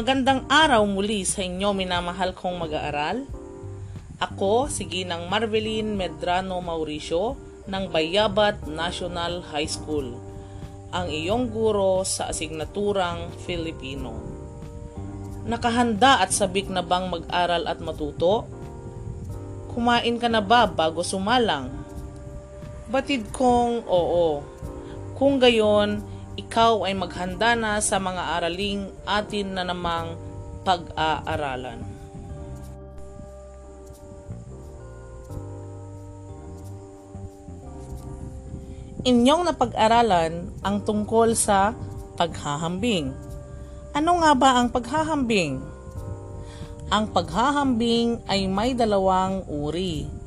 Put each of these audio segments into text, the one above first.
Magandang araw muli sa inyo minamahal kong mag-aaral. Ako si Ginang Marvelin Medrano Mauricio ng Bayabat National High School, ang iyong guro sa asignaturang Filipino. Nakahanda at sabik na bang mag-aral at matuto? Kumain ka na ba bago sumalang? Batid kong oo. Kung gayon, ikaw ay maghanda na sa mga araling atin na namang pag-aaralan. Inyong napag-aralan ang tungkol sa paghahambing. Ano nga ba ang paghahambing? Ang paghahambing ay may dalawang uri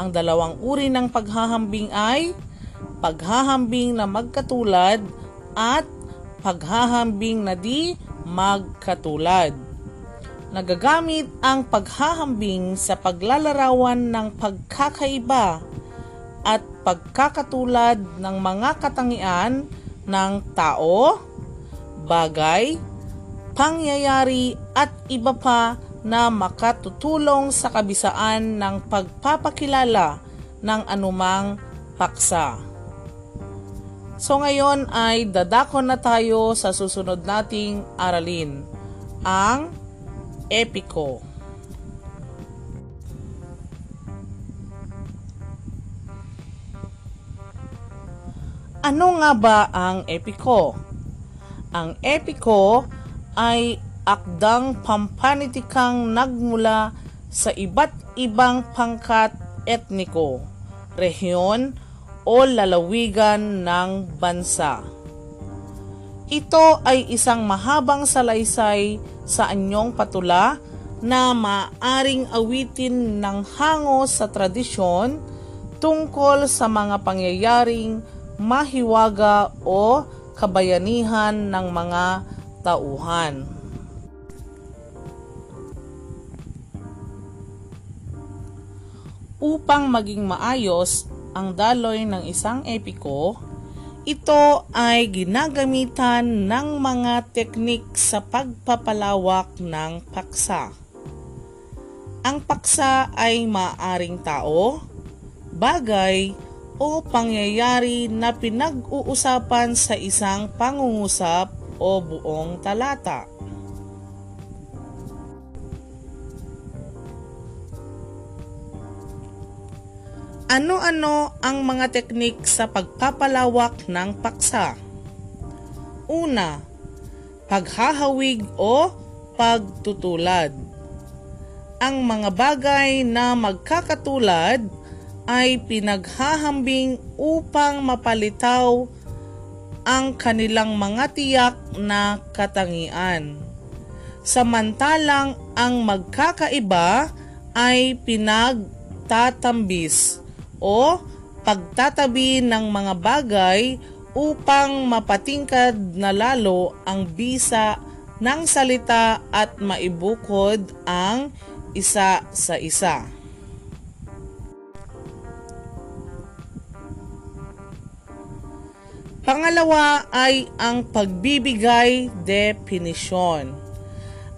ang dalawang uri ng paghahambing ay paghahambing na magkatulad at paghahambing na di magkatulad. Nagagamit ang paghahambing sa paglalarawan ng pagkakaiba at pagkakatulad ng mga katangian ng tao, bagay, pangyayari at iba pa na makatutulong sa kabisaan ng pagpapakilala ng anumang paksa. So ngayon ay dadako na tayo sa susunod nating aralin, ang epiko. Ano nga ba ang epiko? Ang epiko ay akdang pampanitikang nagmula sa iba't ibang pangkat etniko, rehiyon o lalawigan ng bansa. Ito ay isang mahabang salaysay sa anyong patula na maaring awitin ng hango sa tradisyon tungkol sa mga pangyayaring mahiwaga o kabayanihan ng mga tauhan. upang maging maayos ang daloy ng isang epiko, ito ay ginagamitan ng mga teknik sa pagpapalawak ng paksa. Ang paksa ay maaring tao, bagay, o pangyayari na pinag-uusapan sa isang pangungusap o buong talata. Ano-ano ang mga teknik sa pagpapalawak ng paksa? Una, paghahawig o pagtutulad. Ang mga bagay na magkakatulad ay pinaghahambing upang mapalitaw ang kanilang mga tiyak na katangian. Samantalang ang magkakaiba ay pinagtatambis o pagtatabi ng mga bagay upang mapatingkad na lalo ang bisa ng salita at maibukod ang isa sa isa. Pangalawa ay ang pagbibigay definisyon.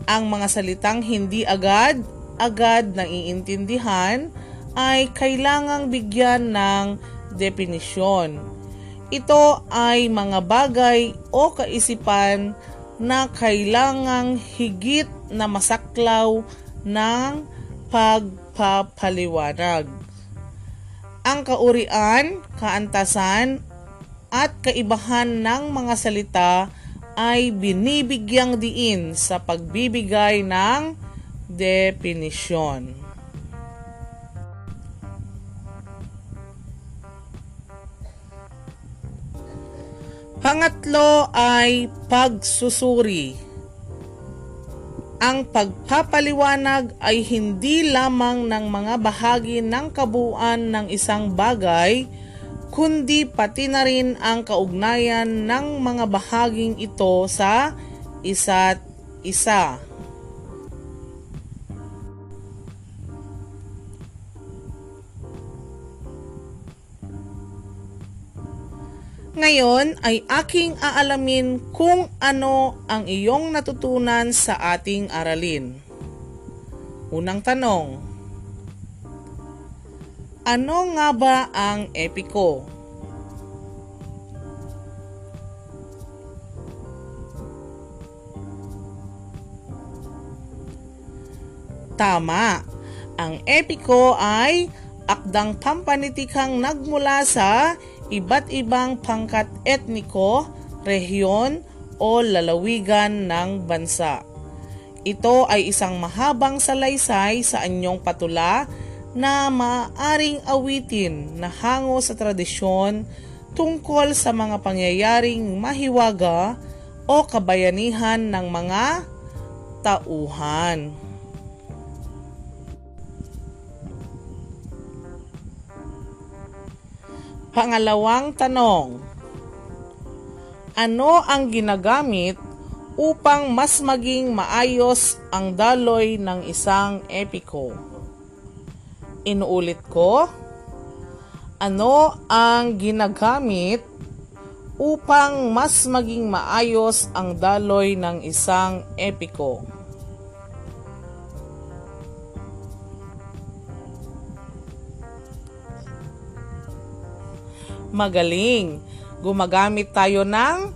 Ang mga salitang hindi agad agad nang iintindihan ay kailangang bigyan ng definisyon. Ito ay mga bagay o kaisipan na kailangang higit na masaklaw ng pagpapaliwanag. Ang kaurian, kaantasan, at kaibahan ng mga salita ay binibigyang diin sa pagbibigay ng definisyon. Pangatlo ay pagsusuri. Ang pagpapaliwanag ay hindi lamang ng mga bahagi ng kabuuan ng isang bagay, kundi pati na rin ang kaugnayan ng mga bahaging ito sa isa't isa. Ngayon ay aking aalamin kung ano ang iyong natutunan sa ating aralin. Unang tanong. Ano nga ba ang epiko? Tama. Ang epiko ay akdang pampanitikang nagmula sa iba't ibang pangkat etniko, rehiyon o lalawigan ng bansa. Ito ay isang mahabang salaysay sa anyong patula na maaring awitin na hango sa tradisyon tungkol sa mga pangyayaring mahiwaga o kabayanihan ng mga tauhan. Pangalawang tanong. Ano ang ginagamit upang mas maging maayos ang daloy ng isang epiko? Inuulit ko. Ano ang ginagamit upang mas maging maayos ang daloy ng isang epiko? Magaling. Gumagamit tayo ng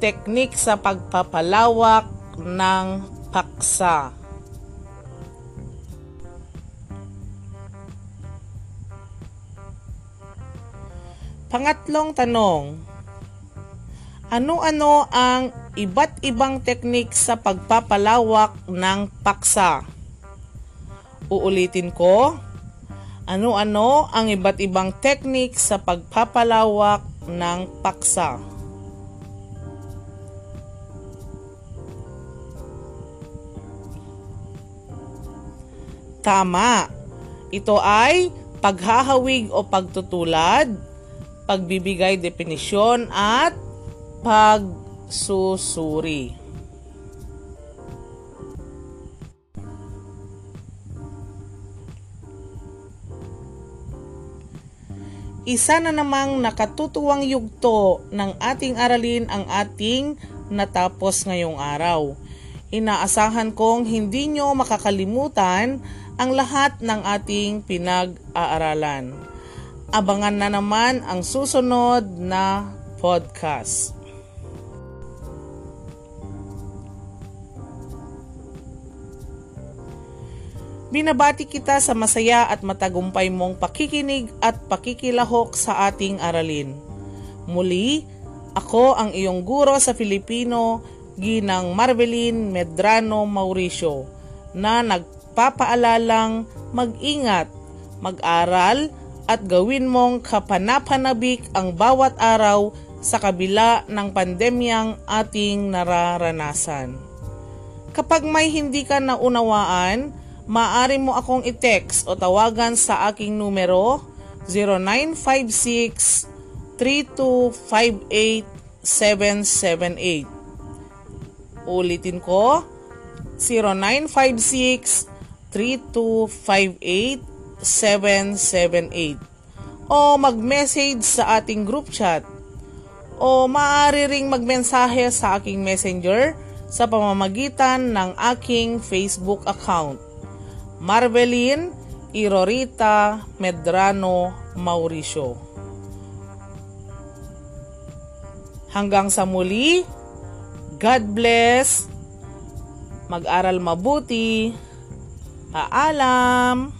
teknik sa pagpapalawak ng paksa. Pangatlong tanong. Ano-ano ang iba't ibang teknik sa pagpapalawak ng paksa? Uulitin ko, ano-ano ang iba't ibang teknik sa pagpapalawak ng paksa? Tama. Ito ay paghahawig o pagtutulad, pagbibigay definisyon at pagsusuri. Isa na namang nakatutuwang yugto ng ating aralin ang ating natapos ngayong araw. Inaasahan kong hindi nyo makakalimutan ang lahat ng ating pinag-aaralan. Abangan na naman ang susunod na podcast. Binabati kita sa masaya at matagumpay mong pakikinig at pakikilahok sa ating aralin. Muli, ako ang iyong guro sa Filipino, Ginang Marvelin Medrano Mauricio, na nagpapaalalang mag-ingat, mag-aral at gawin mong kapanapanabik ang bawat araw sa kabila ng pandemyang ating nararanasan. Kapag may hindi ka naunawaan, maaari mo akong i-text o tawagan sa aking numero 0956 3258 Ulitin ko 0956 3258 o mag-message sa ating group chat. O maaari ring magmensahe sa aking messenger sa pamamagitan ng aking Facebook account. Marvelin Irorita Medrano Mauricio. Hanggang sa muli, God bless, mag-aral mabuti, paalam.